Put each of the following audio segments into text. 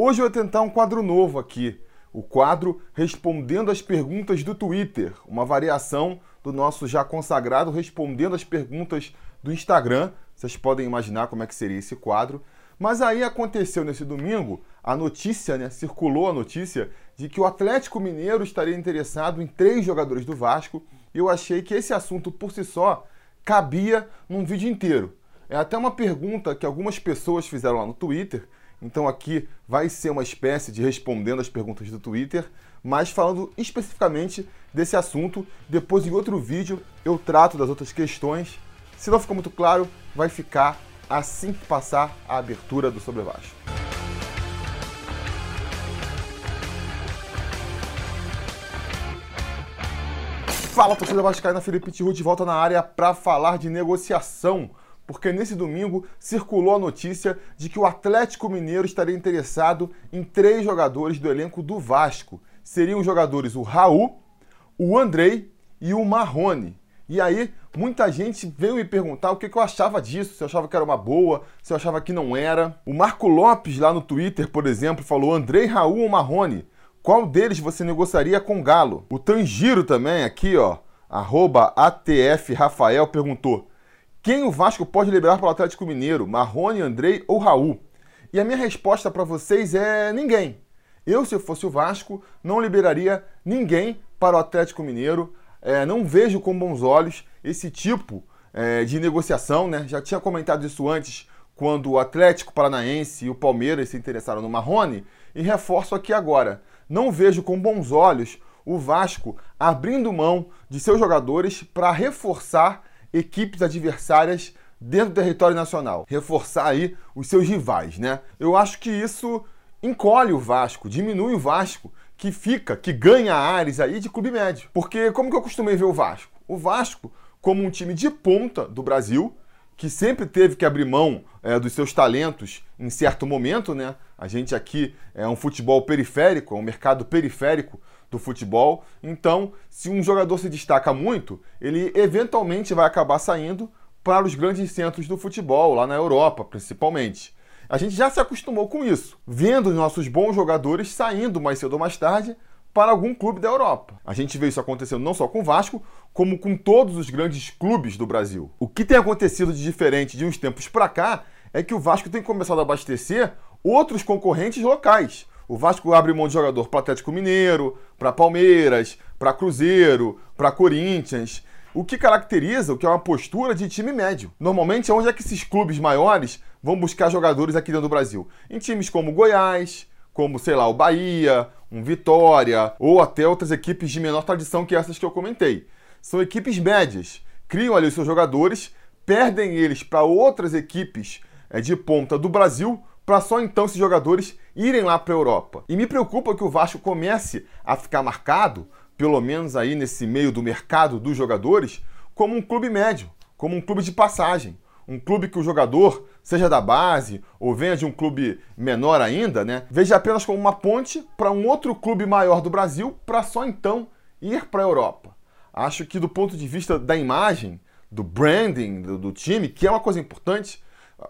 Hoje eu vou tentar um quadro novo aqui, o quadro Respondendo as Perguntas do Twitter, uma variação do nosso já consagrado Respondendo as Perguntas do Instagram. Vocês podem imaginar como é que seria esse quadro. Mas aí aconteceu nesse domingo a notícia, né? Circulou a notícia de que o Atlético Mineiro estaria interessado em três jogadores do Vasco. Eu achei que esse assunto por si só cabia num vídeo inteiro. É até uma pergunta que algumas pessoas fizeram lá no Twitter então aqui vai ser uma espécie de respondendo as perguntas do Twitter, mas falando especificamente desse assunto. Depois em outro vídeo eu trato das outras questões. Se não ficou muito claro, vai ficar assim que passar a abertura do Sobre Baixo. Fala, torcida vascaína, Felipe Tiru de volta na área para falar de negociação porque nesse domingo circulou a notícia de que o Atlético Mineiro estaria interessado em três jogadores do elenco do Vasco. Seriam os jogadores o Raul, o Andrei e o Marrone. E aí, muita gente veio me perguntar o que, eu achava disso, se eu achava que era uma boa, se eu achava que não era. O Marco Lopes, lá no Twitter, por exemplo, falou: Andrei, Raul ou Marrone? Qual deles você negociaria com Galo? O Tanjiro também, aqui, ó, arroba ATF Rafael, perguntou: quem o Vasco pode liberar para o Atlético Mineiro? Marrone, Andrei ou Raul? E a minha resposta para vocês é ninguém. Eu, se eu fosse o Vasco, não liberaria ninguém para o Atlético Mineiro. É, não vejo com bons olhos esse tipo é, de negociação. Né? Já tinha comentado isso antes, quando o Atlético Paranaense e o Palmeiras se interessaram no Marrone. E reforço aqui agora. Não vejo com bons olhos o Vasco abrindo mão de seus jogadores para reforçar equipes adversárias dentro do território nacional, reforçar aí os seus rivais, né? Eu acho que isso encolhe o Vasco, diminui o Vasco, que fica, que ganha áreas aí de clube médio. Porque como que eu costumei ver o Vasco? O Vasco como um time de ponta do Brasil, que sempre teve que abrir mão é, dos seus talentos em certo momento, né? A gente aqui é um futebol periférico, é um mercado periférico do futebol. Então, se um jogador se destaca muito, ele eventualmente vai acabar saindo para os grandes centros do futebol, lá na Europa, principalmente. A gente já se acostumou com isso, vendo nossos bons jogadores saindo mais cedo ou mais tarde para algum clube da Europa. A gente vê isso acontecendo não só com o Vasco, como com todos os grandes clubes do Brasil. O que tem acontecido de diferente de uns tempos para cá é que o Vasco tem começado a abastecer outros concorrentes locais. O Vasco abre mão de jogador para Atlético Mineiro, para Palmeiras, para Cruzeiro, para Corinthians. O que caracteriza o que é uma postura de time médio. Normalmente, onde é que esses clubes maiores vão buscar jogadores aqui dentro do Brasil? Em times como Goiás, como, sei lá, o Bahia, um Vitória, ou até outras equipes de menor tradição que essas que eu comentei. São equipes médias. Criam ali os seus jogadores, perdem eles para outras equipes eh, de ponta do Brasil para só então esses jogadores irem lá para a Europa. E me preocupa que o Vasco comece a ficar marcado, pelo menos aí nesse meio do mercado dos jogadores, como um clube médio, como um clube de passagem. Um clube que o jogador, seja da base ou venha de um clube menor ainda, né, veja apenas como uma ponte para um outro clube maior do Brasil, para só então ir para a Europa. Acho que do ponto de vista da imagem, do branding do, do time, que é uma coisa importante,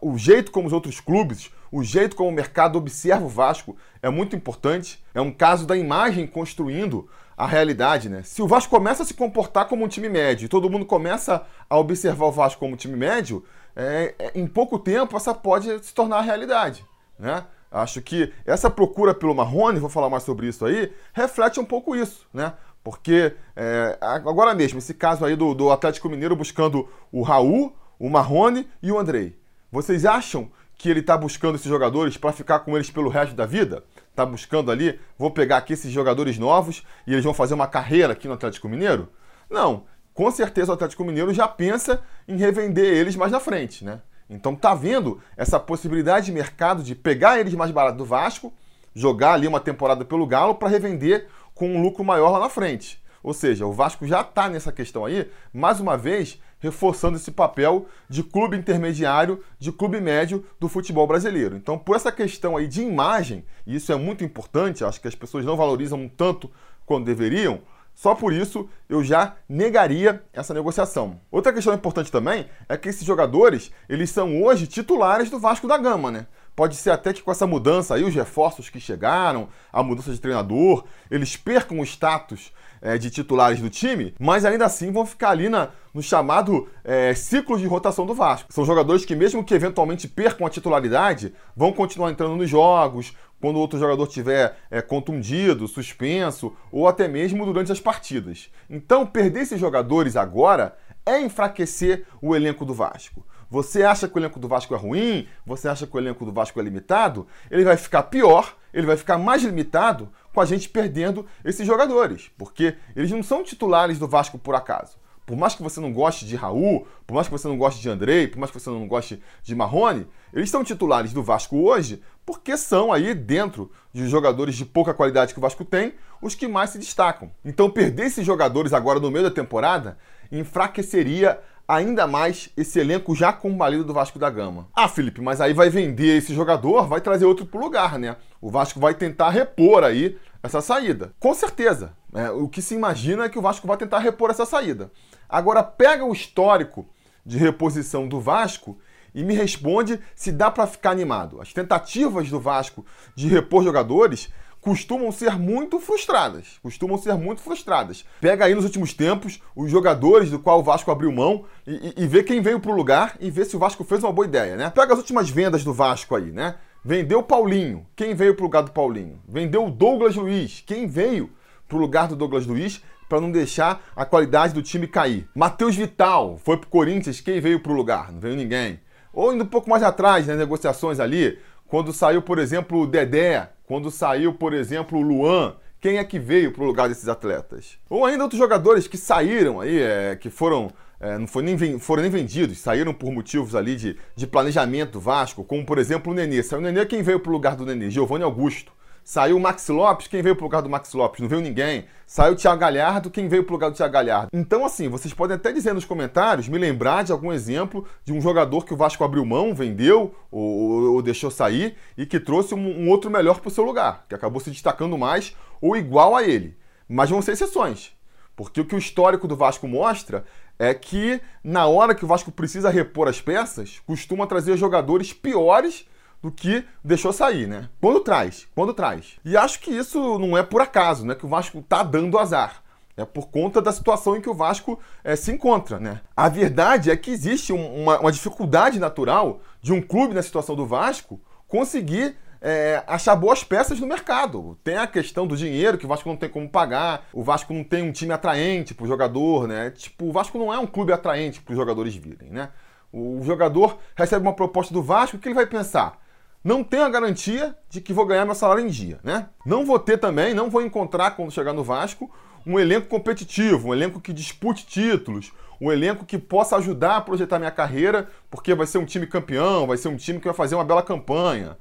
o jeito como os outros clubes, o jeito como o mercado observa o Vasco é muito importante. É um caso da imagem construindo a realidade, né? Se o Vasco começa a se comportar como um time médio e todo mundo começa a observar o Vasco como um time médio, é, é, em pouco tempo essa pode se tornar a realidade, né? Acho que essa procura pelo Marrone, vou falar mais sobre isso aí, reflete um pouco isso, né? Porque é, agora mesmo, esse caso aí do, do Atlético Mineiro buscando o Raul, o Marrone e o Andrei. Vocês acham que ele está buscando esses jogadores para ficar com eles pelo resto da vida? Está buscando ali, vou pegar aqui esses jogadores novos e eles vão fazer uma carreira aqui no Atlético Mineiro? Não. Com certeza o Atlético Mineiro já pensa em revender eles mais na frente, né? Então tá vendo essa possibilidade de mercado de pegar eles mais barato do Vasco, jogar ali uma temporada pelo Galo para revender com um lucro maior lá na frente. Ou seja, o Vasco já está nessa questão aí, mais uma vez, reforçando esse papel de clube intermediário, de clube médio do futebol brasileiro. Então, por essa questão aí de imagem, e isso é muito importante, acho que as pessoas não valorizam tanto quanto deveriam, só por isso eu já negaria essa negociação. Outra questão importante também é que esses jogadores, eles são hoje titulares do Vasco da Gama, né? Pode ser até que com essa mudança aí, os reforços que chegaram, a mudança de treinador, eles percam o status é, de titulares do time, mas ainda assim vão ficar ali na, no chamado é, ciclo de rotação do Vasco. São jogadores que, mesmo que eventualmente percam a titularidade, vão continuar entrando nos jogos, quando outro jogador tiver é, contundido, suspenso, ou até mesmo durante as partidas. Então, perder esses jogadores agora é enfraquecer o elenco do Vasco. Você acha que o elenco do Vasco é ruim? Você acha que o elenco do Vasco é limitado? Ele vai ficar pior, ele vai ficar mais limitado com a gente perdendo esses jogadores, porque eles não são titulares do Vasco por acaso. Por mais que você não goste de Raul, por mais que você não goste de Andrei, por mais que você não goste de Marrone, eles são titulares do Vasco hoje porque são aí dentro de jogadores de pouca qualidade que o Vasco tem, os que mais se destacam. Então perder esses jogadores agora no meio da temporada enfraqueceria ainda mais esse elenco já combalido do Vasco da Gama. Ah, Felipe, mas aí vai vender esse jogador, vai trazer outro pro lugar, né? O Vasco vai tentar repor aí essa saída. Com certeza. É, o que se imagina é que o Vasco vai tentar repor essa saída. Agora, pega o histórico de reposição do Vasco e me responde se dá para ficar animado. As tentativas do Vasco de repor jogadores costumam ser muito frustradas. Costumam ser muito frustradas. Pega aí nos últimos tempos os jogadores do qual o Vasco abriu mão e, e, e vê quem veio pro lugar e vê se o Vasco fez uma boa ideia, né? Pega as últimas vendas do Vasco aí, né? Vendeu o Paulinho, quem veio pro lugar do Paulinho? Vendeu o Douglas Luiz, quem veio pro lugar do Douglas Luiz para não deixar a qualidade do time cair. Matheus Vital foi pro Corinthians, quem veio pro lugar? Não veio ninguém. Ou indo um pouco mais atrás, nas negociações ali, quando saiu, por exemplo, o Dedé, quando saiu, por exemplo, o Luan, quem é que veio para o lugar desses atletas? Ou ainda outros jogadores que saíram aí, é, que foram, é, não foi nem, foram nem vendidos, saíram por motivos ali de, de planejamento do Vasco, como por exemplo o Nenê. Saiu o Nenê, quem veio para o lugar do Nenê? Giovanni Augusto. Saiu o Max Lopes, quem veio pro lugar do Max Lopes? Não veio ninguém. Saiu o Thiago Galhardo, quem veio pro lugar do Thiago Galhardo? Então, assim, vocês podem até dizer nos comentários, me lembrar de algum exemplo de um jogador que o Vasco abriu mão, vendeu ou, ou deixou sair e que trouxe um, um outro melhor pro seu lugar, que acabou se destacando mais ou igual a ele. Mas vão ser exceções. Porque o que o histórico do Vasco mostra é que na hora que o Vasco precisa repor as peças, costuma trazer jogadores piores do que deixou sair, né? Quando traz, quando traz. E acho que isso não é por acaso, né? Que o Vasco tá dando azar. É por conta da situação em que o Vasco é, se encontra, né? A verdade é que existe uma, uma, dificuldade natural de um clube na situação do Vasco conseguir é, achar boas peças no mercado. Tem a questão do dinheiro, que o Vasco não tem como pagar, o Vasco não tem um time atraente para o jogador, né? Tipo, o Vasco não é um clube atraente para os jogadores virem, né? O jogador recebe uma proposta do Vasco, o que ele vai pensar? não tenho a garantia de que vou ganhar meu salário em dia, né? Não vou ter também, não vou encontrar quando chegar no Vasco um elenco competitivo, um elenco que dispute títulos, um elenco que possa ajudar a projetar minha carreira, porque vai ser um time campeão, vai ser um time que vai fazer uma bela campanha.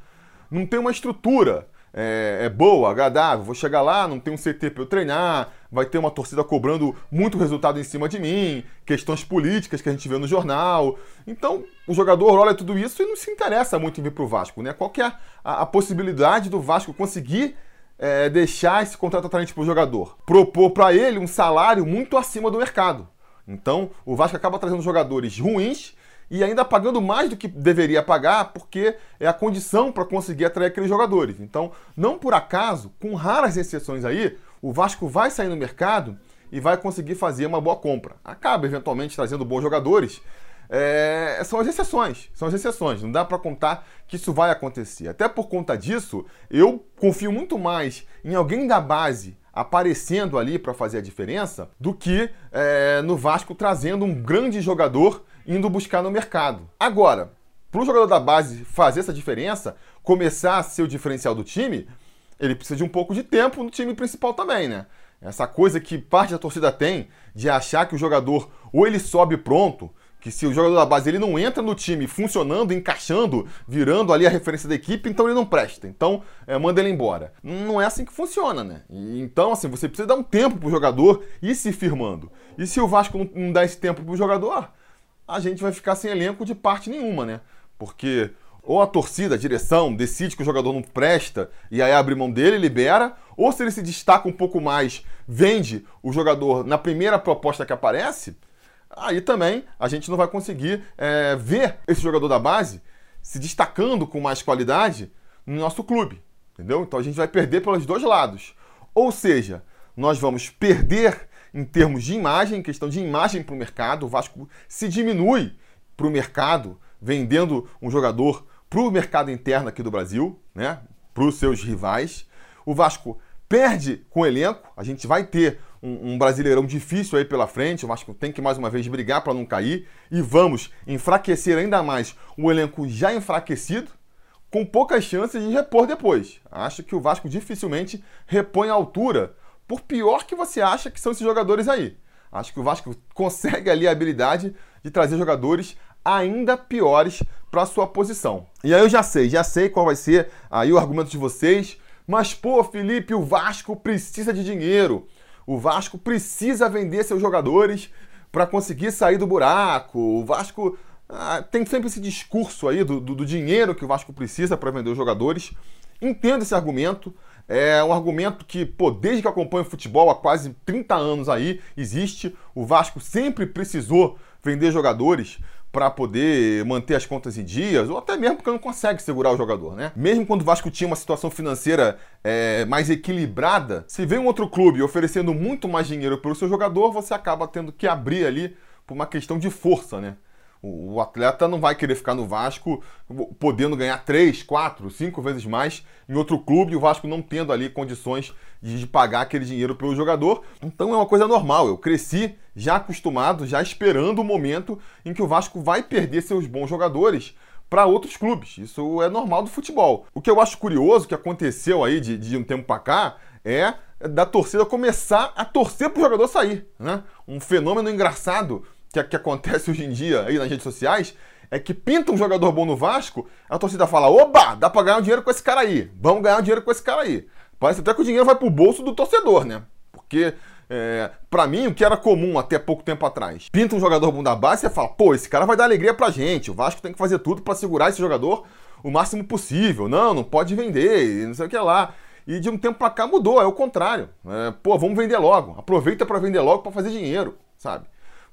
Não tem uma estrutura é, é, boa, agradável. Vou chegar lá, não tem um CT para eu treinar, vai ter uma torcida cobrando muito resultado em cima de mim, questões políticas que a gente vê no jornal. Então, o jogador olha tudo isso e não se interessa muito em vir para o Vasco. Né? Qual é a, a, possibilidade do Vasco conseguir é, deixar esse contrato atraente para o jogador? Propor para ele um salário muito acima do mercado. Então, o Vasco acaba trazendo jogadores ruins e ainda pagando mais do que deveria pagar, porque é a condição para conseguir atrair aqueles jogadores. Então, não por acaso, com raras exceções aí, o Vasco vai sair no mercado e vai conseguir fazer uma boa compra. Acaba eventualmente trazendo bons jogadores. É, são as exceções, são as exceções. Não dá para contar que isso vai acontecer. Até por conta disso, eu confio muito mais em alguém da base aparecendo ali para fazer a diferença do que é, no Vasco trazendo um grande jogador indo buscar no mercado. Agora, para o jogador da base fazer essa diferença, começar a ser o diferencial do time, ele precisa de um pouco de tempo no time principal também, né? Essa coisa que parte da torcida tem de achar que o jogador ou ele sobe pronto, que se o jogador da base ele não entra no time funcionando, encaixando, virando ali a referência da equipe, então ele não presta. Então, é, manda ele embora. Não é assim que funciona, né? E, então, assim, você precisa dar um tempo pro jogador ir se firmando. E se o Vasco não, não dá esse tempo pro jogador, a gente vai ficar sem elenco de parte nenhuma, né? Porque ou a torcida, a direção, decide que o jogador não presta e aí abre mão dele, libera, ou se ele se destaca um pouco mais, vende o jogador na primeira proposta que aparece, aí também a gente não vai conseguir é, ver esse jogador da base se destacando com mais qualidade no nosso clube, entendeu? Então a gente vai perder pelos dois lados. Ou seja, nós vamos perder em termos de imagem, questão de imagem para o mercado. O Vasco se diminui para o mercado, vendendo um jogador para o mercado interno aqui do Brasil, né? para os seus rivais. O Vasco perde com o elenco, a gente vai ter um, um, brasileirão difícil aí pela frente. O Vasco tem que mais uma vez brigar para não cair e vamos enfraquecer ainda mais o elenco já enfraquecido, com poucas chances de repor depois. Acho que o Vasco dificilmente repõe a altura, por pior que você acha que são esses jogadores aí. Acho que o Vasco consegue ali a habilidade de trazer jogadores ainda piores para sua posição. E aí eu já sei, já sei qual vai ser aí o argumento de vocês. Mas pô, Felipe, o Vasco precisa de dinheiro. O Vasco precisa vender seus jogadores para conseguir sair do buraco. O Vasco ah, tem sempre esse discurso aí do, do, do dinheiro que o Vasco precisa para vender os jogadores. Entendo esse argumento. É um argumento que, pô, desde que acompanho futebol há quase 30 anos aí, existe. O Vasco sempre precisou vender jogadores para poder manter as contas em dias, ou até mesmo porque não consegue segurar o jogador, né? Mesmo quando o Vasco tinha uma situação financeira é, mais equilibrada, se vem um outro clube oferecendo muito mais dinheiro pelo seu jogador, você acaba tendo que abrir ali por uma questão de força, né? O atleta não vai querer ficar no Vasco podendo ganhar 3, 4, 5 vezes mais em outro clube, o Vasco não tendo ali condições de pagar aquele dinheiro pelo jogador. Então é uma coisa normal. Eu cresci já acostumado, já esperando o momento em que o Vasco vai perder seus bons jogadores para outros clubes. Isso é normal do futebol. O que eu acho curioso que aconteceu aí de, de um tempo para cá é da torcida começar a torcer para o jogador sair. Né? Um fenômeno engraçado que, que acontece hoje em dia aí nas redes sociais é que pinta um jogador bom no Vasco, a torcida fala: oba, dá pra ganhar um dinheiro com esse cara aí, vamos ganhar um dinheiro com esse cara aí. Parece até que o dinheiro vai pro bolso do torcedor, né? Porque, é, para mim, o que era comum até pouco tempo atrás, pinta um jogador bom da base e fala: pô, esse cara vai dar alegria pra gente, o Vasco tem que fazer tudo para segurar esse jogador o máximo possível. Não, não pode vender, não sei o que lá. E de um tempo pra cá mudou, é o contrário. É, pô, vamos vender logo. Aproveita para vender logo para fazer dinheiro, sabe?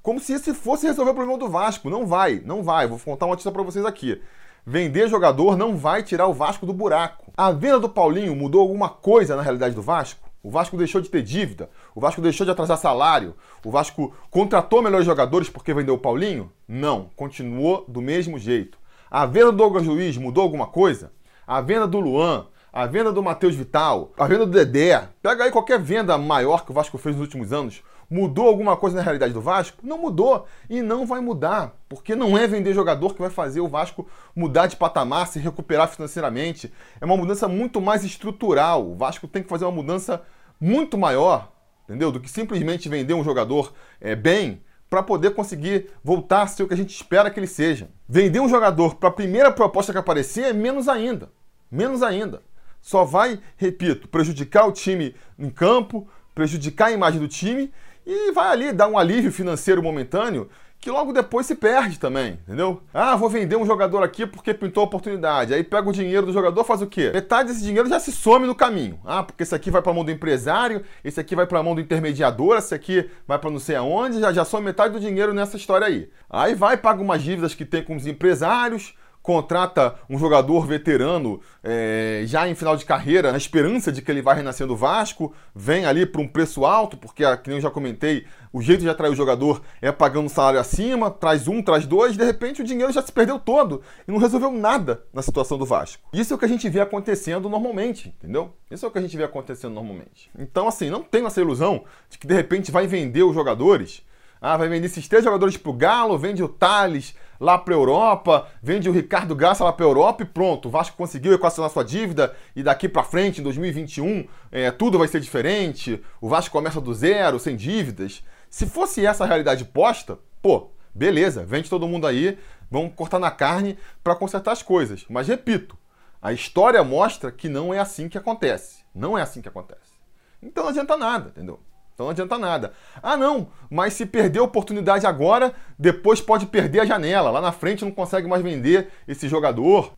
Como se esse fosse resolver o problema do Vasco. Não vai, não vai. Vou contar uma notícia para vocês aqui. Vender jogador não vai tirar o Vasco do buraco. A venda do Paulinho mudou alguma coisa na realidade do Vasco? O Vasco deixou de ter dívida? O Vasco deixou de atrasar salário? O Vasco contratou melhores jogadores porque vendeu o Paulinho? Não, continuou do mesmo jeito. A venda do Douglas Luiz mudou alguma coisa? A venda do Luan, a venda do Matheus Vital, a venda do Dedé. Pega aí qualquer venda maior que o Vasco fez nos últimos anos. Mudou alguma coisa na realidade do Vasco? Não mudou e não vai mudar, porque não é vender jogador que vai fazer o Vasco mudar de patamar, se recuperar financeiramente. É uma mudança muito mais estrutural. O Vasco tem que fazer uma mudança muito maior, entendeu? Do que simplesmente vender um jogador é, bem para poder conseguir voltar a ser o que a gente espera que ele seja. Vender um jogador para a primeira proposta que aparecer é menos ainda. Menos ainda. Só vai, repito, prejudicar o time em campo, prejudicar a imagem do time e vai ali dar um alívio financeiro momentâneo que logo depois se perde também, entendeu? Ah, vou vender um jogador aqui porque pintou a oportunidade. Aí pega o dinheiro do jogador, faz o quê? Metade desse dinheiro já se some no caminho. Ah, porque esse aqui vai para a mão do empresário, esse aqui vai para a mão do intermediador, esse aqui vai para não sei aonde, já já some metade do dinheiro nessa história aí. Aí vai paga umas dívidas que tem com os empresários, contrata um jogador veterano é, já em final de carreira, na esperança de que ele vai renascer no Vasco, vem ali por um preço alto, porque, como eu já comentei, o jeito de atrair o jogador é pagando salário acima, traz um, traz dois, de repente o dinheiro já se perdeu todo e não resolveu nada na situação do Vasco. Isso é o que a gente vê acontecendo normalmente, entendeu? Isso é o que a gente vê acontecendo normalmente. Então, assim, não tenho essa ilusão de que de repente vai vender os jogadores ah, vai vender esses três jogadores pro Galo, vende o Thales lá pra Europa, vende o Ricardo Graça lá pra Europa e pronto. O Vasco conseguiu equacionar sua dívida e daqui pra frente, em 2021, é, tudo vai ser diferente. O Vasco começa do zero, sem dívidas. Se fosse essa a realidade posta, pô, beleza, vende todo mundo aí, vamos cortar na carne para consertar as coisas. Mas repito, a história mostra que não é assim que acontece. Não é assim que acontece. Então não adianta nada, entendeu? Então não adianta nada. Ah, não, mas se perder a oportunidade agora, depois pode perder a janela. Lá na frente não consegue mais vender esse jogador.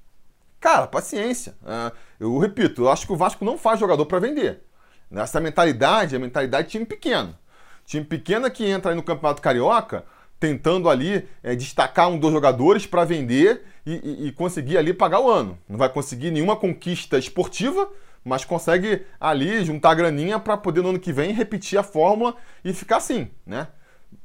Cara, paciência. Ah, eu repito, eu acho que o Vasco não faz jogador para vender. Essa mentalidade é a mentalidade de time pequeno. Time pequeno que entra no Campeonato Carioca tentando ali é, destacar um dos jogadores para vender e, e, e, conseguir ali pagar o ano. Não vai conseguir nenhuma conquista esportiva, mas consegue ali juntar graninha para poder no ano que vem repetir a fórmula e ficar assim, né?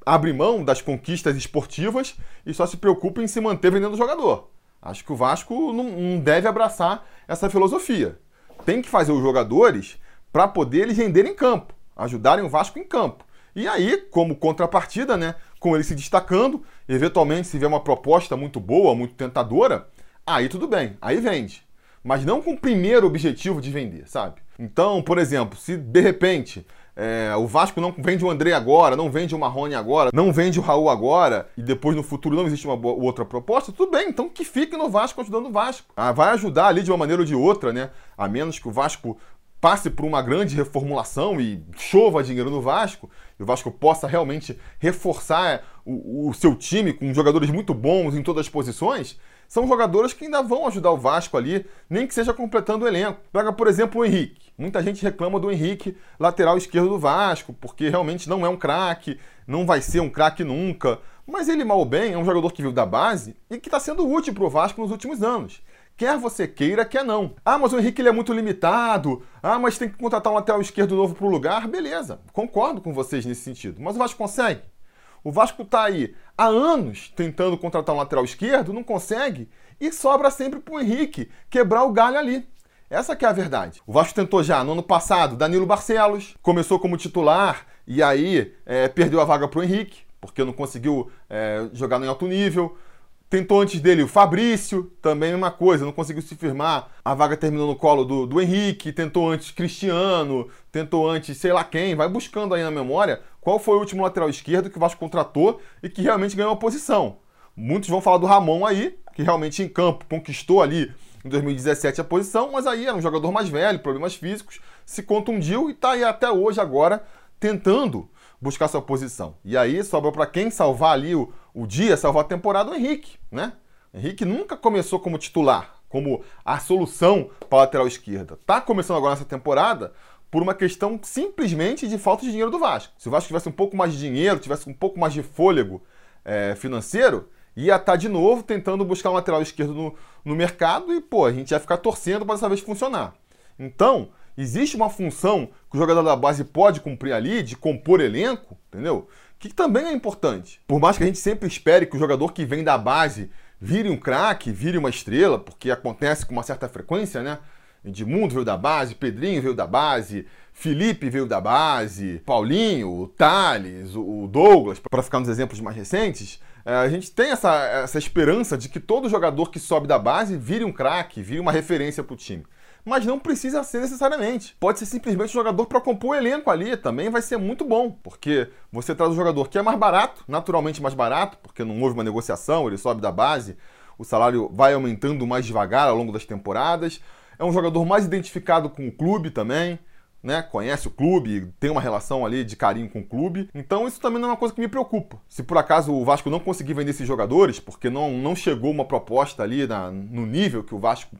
Abre mão das conquistas esportivas e só se preocupa em se manter vendendo jogador. Acho que o Vasco não, deve abraçar essa filosofia. Tem que fazer os jogadores para poder eles renderem em campo, ajudarem o Vasco em campo. E aí, como contrapartida, né, com ele se destacando, eventualmente se vier uma proposta muito boa, muito tentadora, aí tudo bem, aí vende. Mas não com o primeiro objetivo de vender, sabe? Então, por exemplo, se de repente é, o Vasco não vende o André agora, não vende o Marrone agora, não vende o Raul agora, e depois no futuro não existe uma outra proposta, tudo bem, então que fique no Vasco ajudando o Vasco. Ah, vai ajudar ali de uma maneira ou de outra, né? A menos que o Vasco passe por uma grande reformulação e chova dinheiro no Vasco, e o Vasco possa realmente reforçar o, o, seu time com jogadores muito bons em todas as posições, são jogadores que ainda vão ajudar o Vasco ali, nem que seja completando o elenco. Pega, por exemplo, o Henrique. Muita gente reclama do Henrique, lateral esquerdo do Vasco, porque realmente não é um craque, não vai ser um craque nunca. Mas ele, mal ou bem, é um jogador que veio da base e que está sendo útil para o Vasco nos últimos anos. Quer você queira, quer não. Ah, mas o Henrique ele é muito limitado. Ah, mas tem que contratar um lateral esquerdo novo para o lugar. Beleza, concordo com vocês nesse sentido. Mas o Vasco consegue? O Vasco está aí há anos tentando contratar um lateral esquerdo, não consegue, e sobra sempre para o Henrique quebrar o galho ali. Essa que é a verdade. O Vasco tentou já no ano passado Danilo Barcelos, começou como titular e aí é, perdeu a vaga para o Henrique, porque não conseguiu é, jogar no alto nível. Tentou antes dele o Fabrício, também a mesma coisa, não conseguiu se firmar. A vaga terminou no colo do, do Henrique. Tentou antes Cristiano, tentou antes sei lá quem. Vai buscando aí na memória qual foi o último lateral esquerdo que o Vasco contratou e que realmente ganhou a posição. Muitos vão falar do Ramon aí, que realmente em campo conquistou ali em 2017 a posição, mas aí era um jogador mais velho, problemas físicos, se contundiu e está aí até hoje agora tentando buscar sua posição. E aí sobra para quem salvar ali o, o dia, salvar a temporada, o Henrique, né? Henrique nunca começou como titular, como a solução para a lateral esquerda. Tá começando agora nessa temporada por uma questão simplesmente de falta de dinheiro do Vasco. Se o Vasco tivesse um pouco mais de dinheiro, tivesse um pouco mais de fôlego é, financeiro, ia estar tá de novo tentando buscar um lateral esquerdo no, no mercado e, pô, a gente ia ficar torcendo para dessa vez funcionar. Então, existe uma função que o jogador da base pode cumprir ali, de compor elenco, entendeu? Que também é importante. Por mais que a gente sempre espere que o jogador que vem da base vire um craque, vire uma estrela, porque acontece com uma certa frequência, né? Edmundo veio da base, Pedrinho veio da base, Felipe veio da base, Paulinho, o Thales, o Douglas, para ficar nos exemplos mais recentes. É, a gente tem essa, essa esperança de que todo jogador que sobe da base vire um craque, vire uma referência para o time mas não precisa ser necessariamente. Pode ser simplesmente um jogador para compor o elenco ali, também vai ser muito bom, porque você traz um jogador que é mais barato, naturalmente mais barato, porque não houve uma negociação, ele sobe da base, o salário vai aumentando mais devagar ao longo das temporadas. É um jogador mais identificado com o clube também. Né, conhece o clube, tem uma relação ali de carinho com o clube. Então isso também não é uma coisa que me preocupa. Se por acaso o Vasco não conseguir vender esses jogadores, porque não, não chegou uma proposta ali na, no nível que o Vasco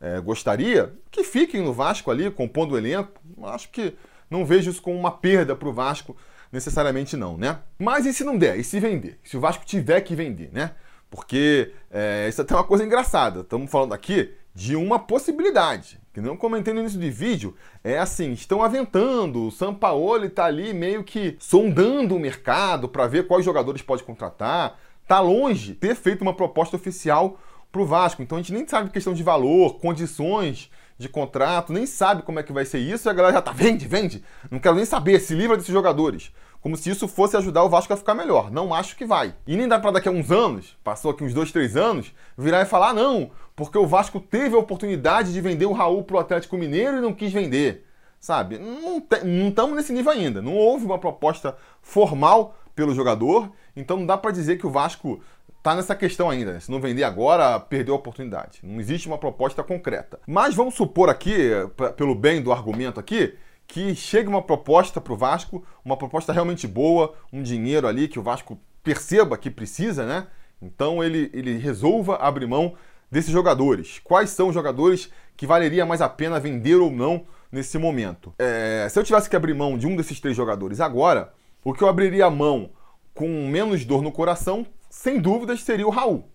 é, gostaria, que fiquem no Vasco ali, compondo o elenco. Acho que não vejo isso como uma perda para o Vasco, necessariamente não, né? Mas e se não der? E se vender? Se o Vasco tiver que vender, né? Porque é, isso é até uma coisa engraçada. Estamos falando aqui de uma possibilidade, que não comentei no início do vídeo, é assim, estão aventando, o Sampaoli está ali meio que sondando o mercado para ver quais jogadores pode contratar, tá longe ter feito uma proposta oficial para o Vasco. Então a gente nem sabe questão de valor, condições de contrato, nem sabe como é que vai ser isso e a galera já tá, vende, vende. Não quero nem saber, se livra desses jogadores. Como se isso fosse ajudar o Vasco a ficar melhor. Não acho que vai. E nem dá para daqui a uns anos, passou aqui uns dois, três anos, virar e falar, não, porque o Vasco teve a oportunidade de vender o Raul pro Atlético Mineiro e não quis vender. Sabe? Não estamos nesse nível ainda. Não houve uma proposta formal pelo jogador, então não dá para dizer que o Vasco tá nessa questão ainda. Né? Se não vender agora, perdeu a oportunidade. Não existe uma proposta concreta. Mas vamos supor aqui, pelo bem do argumento aqui, que chegue uma proposta para o Vasco, uma proposta realmente boa, um dinheiro ali que o Vasco perceba que precisa, né? Então ele, ele resolva abrir mão desses jogadores. Quais são os jogadores que valeria mais a pena vender ou não nesse momento? É, se eu tivesse que abrir mão de um desses três jogadores agora, o que eu abriria mão com menos dor no coração, sem dúvidas, seria o Raul.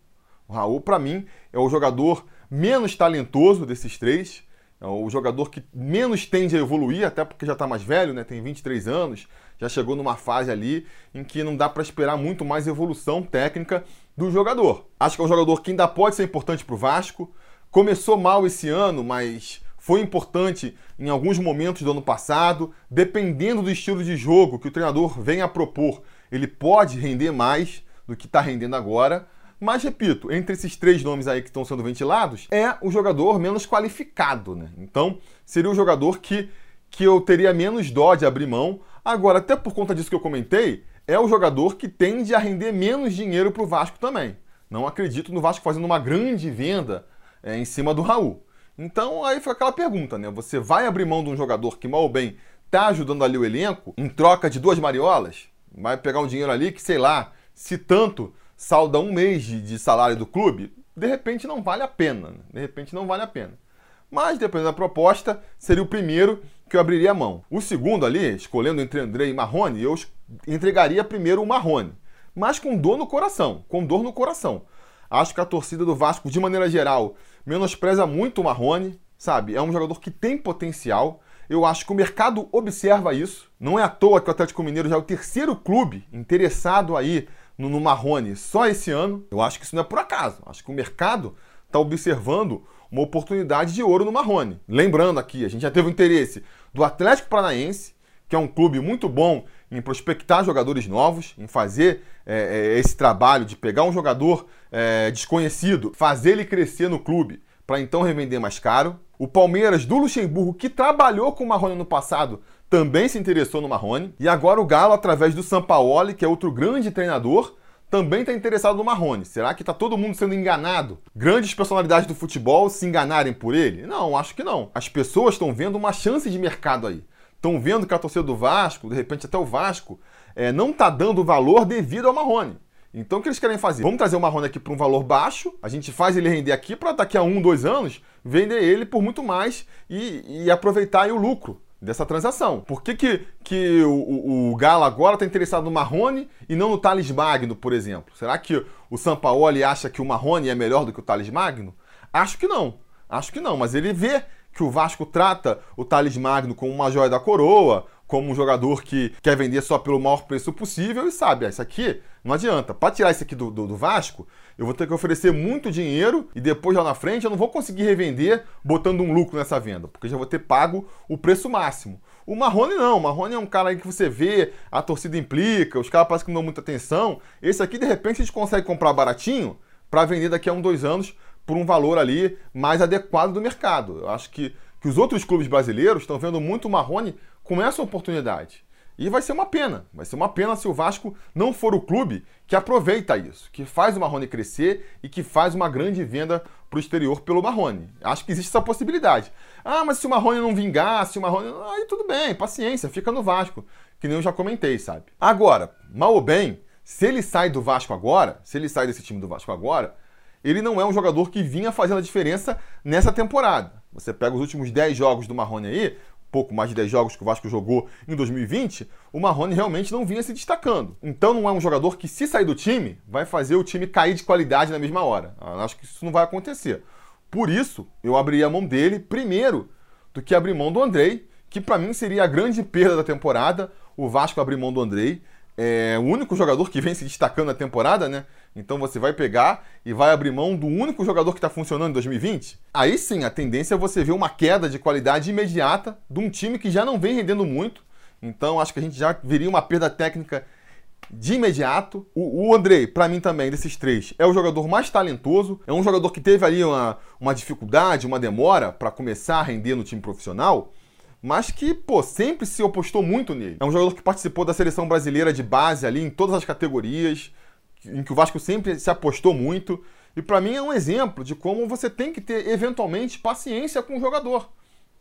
O Raul, para mim, é o jogador menos talentoso desses três. É o jogador que menos tende a evoluir, até porque já está mais velho, né? tem 23 anos, já chegou numa fase ali em que não dá para esperar muito mais evolução técnica do jogador. Acho que é um jogador que ainda pode ser importante para o Vasco. Começou mal esse ano, mas foi importante em alguns momentos do ano passado. Dependendo do estilo de jogo que o treinador venha a propor, ele pode render mais do que está rendendo agora. Mas, repito, entre esses três nomes aí que estão sendo ventilados, é o jogador menos qualificado, né? Então, seria o jogador que, que eu teria menos dó de abrir mão. Agora, até por conta disso que eu comentei, é o jogador que tende a render menos dinheiro para o Vasco também. Não acredito no Vasco fazendo uma grande venda é, em cima do Raul. Então, aí foi aquela pergunta, né? Você vai abrir mão de um jogador que, mal ou bem, tá ajudando ali o elenco, em troca de duas mariolas? Vai pegar um dinheiro ali que, sei lá, se tanto salda um mês de, de salário do clube, de repente não vale a pena. Né? De repente não vale a pena. Mas, dependendo da proposta, seria o primeiro que eu abriria a mão. O segundo ali, escolhendo entre André e Marrone, eu entregaria primeiro o Marrone. Mas com dor no coração, com dor no coração. Acho que a torcida do Vasco, de maneira geral, menospreza muito o Marrone, sabe? É um jogador que tem potencial. Eu acho que o mercado observa isso. Não é à toa que o Atlético Mineiro já é o terceiro clube interessado aí no, no Marrone só esse ano. Eu acho que isso não é por acaso. Acho que o mercado está observando uma oportunidade de ouro no Marrone. Lembrando aqui, a gente já teve o interesse do Atlético Paranaense, que é um clube muito bom em prospectar jogadores novos, em fazer é, é, esse trabalho de pegar um jogador é, desconhecido, fazer ele crescer no clube, para então revender mais caro. O Palmeiras do Luxemburgo, que trabalhou com o Marrone no passado, também se interessou no Marrone. E agora o Galo, através do Sampaoli, que é outro grande treinador, também está interessado no Marrone. Será que está todo mundo sendo enganado? Grandes personalidades do futebol se enganarem por ele? Não, acho que não. As pessoas estão vendo uma chance de mercado aí. Estão vendo que a torcida do Vasco, de repente até o Vasco, é, não está dando valor devido ao Marrone. Então o que eles querem fazer? Vamos trazer o Marrone aqui para um valor baixo, a gente faz ele render aqui para daqui a um, dois anos, vender ele por muito mais e, e aproveitar o lucro dessa transação. Por que, que, que o, o, Galo agora está interessado no Marrone e não no Thales Magno, por exemplo? Será que o Sampaoli acha que o Marrone é melhor do que o Thales Magno? Acho que não. Acho que não, mas ele vê que o Vasco trata o Thales Magno como uma joia da coroa, como um jogador que quer vender só pelo maior preço possível e sabe, ah, isso aqui não adianta. Para tirar isso aqui do, do, do, Vasco, eu vou ter que oferecer muito dinheiro e depois lá na frente eu não vou conseguir revender botando um lucro nessa venda, porque já vou ter pago o preço máximo. O Marrone não, o Marrone é um cara aí que você vê, a torcida implica, os caras parecem que não dão muita atenção. Esse aqui, de repente, a gente consegue comprar baratinho para vender daqui a um, dois anos por um valor ali mais adequado do mercado. Eu acho que, que os outros clubes brasileiros estão vendo muito o Marrone com essa oportunidade. E vai ser uma pena. Vai ser uma pena se o Vasco não for o clube que aproveita isso, que faz o Marrone crescer e que faz uma grande venda para o exterior pelo Marrone. Acho que existe essa possibilidade. Ah, mas se o Marrone não vingar, se o Marrone. Aí tudo bem, paciência, fica no Vasco. Que nem eu já comentei, sabe? Agora, mal ou bem, se ele sai do Vasco agora, se ele sai desse time do Vasco agora, ele não é um jogador que vinha fazendo a diferença nessa temporada. Você pega os últimos 10 jogos do Marrone aí, pouco mais de 10 jogos que o Vasco jogou em 2020, o Marrone realmente não vinha se destacando. Então não é um jogador que, se sair do time, vai fazer o time cair de qualidade na mesma hora. Eu acho que isso não vai acontecer. Por isso, eu abriria a mão dele primeiro do que abrir mão do Andrei, que para mim seria a grande perda da temporada, o Vasco abrir mão do Andrei é o único jogador que vem se destacando na temporada, né? Então você vai pegar e vai abrir mão do único jogador que está funcionando em 2020? Aí sim, a tendência é você ver uma queda de qualidade imediata de um time que já não vem rendendo muito. Então acho que a gente já veria uma perda técnica de imediato. O, o Andrei, para mim também, desses três, é o jogador mais talentoso. É um jogador que teve ali uma, uma dificuldade, uma demora para começar a render no time profissional mas que, pô, sempre se apostou muito nele. É um jogador que participou da seleção brasileira de base ali em todas as categorias, em que o Vasco sempre se apostou muito. E para mim é um exemplo de como você tem que ter eventualmente paciência com o jogador,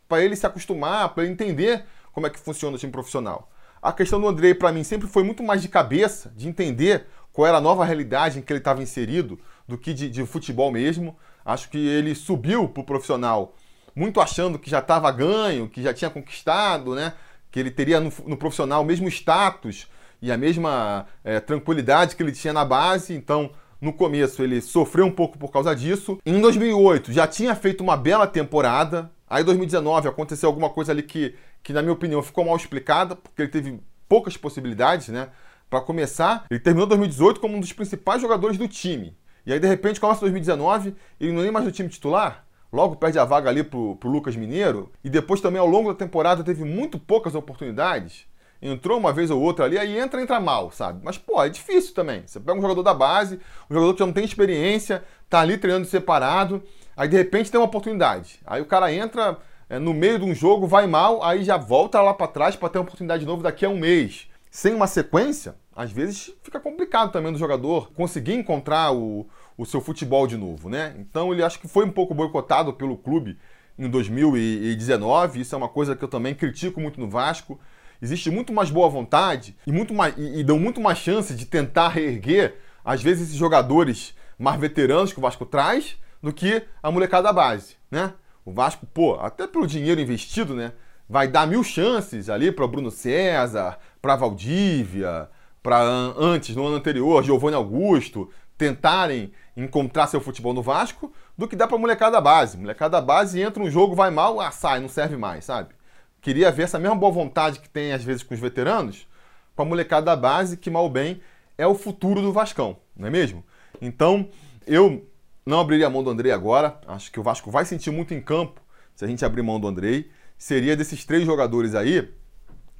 para ele se acostumar, para ele entender como é que funciona o time profissional. A questão do Andrei para mim sempre foi muito mais de cabeça, de entender qual era a nova realidade em que ele estava inserido, do que de, de futebol mesmo. Acho que ele subiu para o profissional muito achando que já estava ganho, que já tinha conquistado, né? que ele teria no, no, profissional o mesmo status e a mesma é, tranquilidade que ele tinha na base, então no começo ele sofreu um pouco por causa disso. Em 2008 já tinha feito uma bela temporada. Aí em 2019 aconteceu alguma coisa ali que, que na minha opinião ficou mal explicada, porque ele teve poucas possibilidades, né? Para começar, ele terminou 2018 como um dos principais jogadores do time. E aí de repente começa 2019, ele não é nem mais no time titular. Logo perde a vaga ali pro, pro Lucas Mineiro. E depois também ao longo da temporada teve muito poucas oportunidades entrou uma vez ou outra ali, aí entra, entra mal, sabe? Mas, pô, é difícil também. Você pega um jogador da base, um jogador que já não tem experiência, tá ali treinando separado, aí de repente tem uma oportunidade. Aí o cara entra é, no meio de um jogo, vai mal, aí já volta lá para trás para ter uma oportunidade de novo daqui a um mês. Sem uma sequência, às vezes fica complicado também do jogador conseguir encontrar o, o seu futebol de novo, né? Então ele acho que foi um pouco boicotado pelo clube em 2019. Isso é uma coisa que eu também critico muito no Vasco existe muito mais boa vontade e, muito mais, e, e dão muito mais chance de tentar reerguer, às vezes, esses jogadores mais veteranos que o Vasco traz do que a molecada da base, né? O Vasco, pô, até pelo dinheiro investido, né? Vai dar mil chances ali para Bruno César, para Valdívia, para antes, no ano anterior, Giovanni Augusto, tentarem encontrar seu futebol no Vasco, do que dá para molecada da base. Molecada da base entra um jogo, vai mal, ah, sai, não serve mais, sabe? queria ver essa mesma boa vontade que tem às vezes com os veteranos, com a molecada da base, que mal bem é o futuro do Vascão, não é mesmo? Então, eu não abriria a mão do Andrei agora, acho que o Vasco vai sentir muito em campo se a gente abrir mão do Andrei. Seria desses três jogadores aí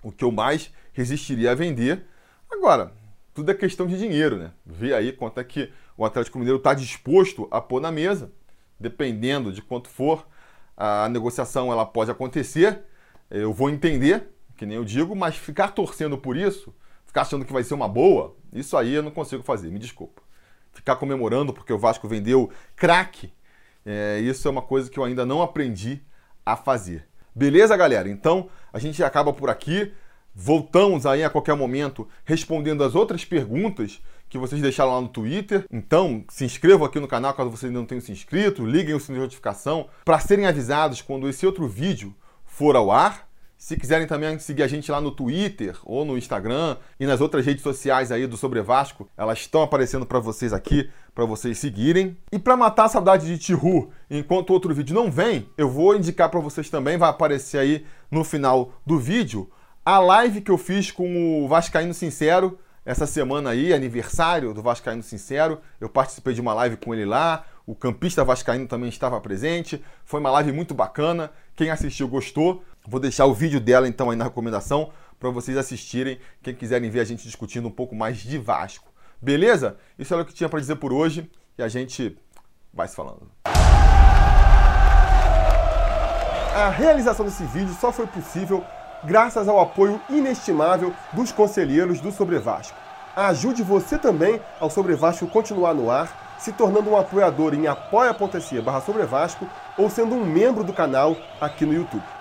o que eu mais resistiria a vender. Agora, tudo é questão de dinheiro, né? Vê aí quanto é que o Atlético Mineiro está disposto a pôr na mesa, dependendo de quanto for a negociação, ela pode acontecer eu vou entender, que nem eu digo, mas ficar torcendo por isso, ficar achando que vai ser uma boa, isso aí eu não consigo fazer, me desculpa. Ficar comemorando porque o Vasco vendeu craque, é, isso é uma coisa que eu ainda não aprendi a fazer. Beleza, galera? Então a gente acaba por aqui. Voltamos aí a qualquer momento respondendo as outras perguntas que vocês deixaram lá no Twitter. Então, se inscrevam aqui no canal caso vocês não tenham se inscrito, liguem o sininho de notificação para serem avisados quando esse outro vídeo for ao ar. Se quiserem também seguir a gente lá no Twitter ou no Instagram e nas outras redes sociais aí do Sobre Vasco, elas estão aparecendo para vocês aqui, para vocês seguirem. E para matar a saudade de Tihu, enquanto outro vídeo não vem, eu vou indicar para vocês também, vai aparecer aí no final do vídeo, a live que eu fiz com o Vascaíno Sincero essa semana aí, aniversário do Vascaíno Sincero. Eu participei de uma live com ele lá, o campista vascaíno também estava presente. Foi uma live muito bacana. Quem assistiu gostou. Vou deixar o vídeo dela então aí na recomendação para vocês assistirem, quem quiserem ver a gente discutindo um pouco mais de Vasco. Beleza? Isso era o que tinha para dizer por hoje e a gente vai se falando. A realização desse vídeo só foi possível graças ao apoio inestimável dos conselheiros do Sobre Vasco. Ajude você também ao Sobre Vasco continuar no ar se tornando um apoiador em apoia.se barra ou sendo um membro do canal aqui no YouTube.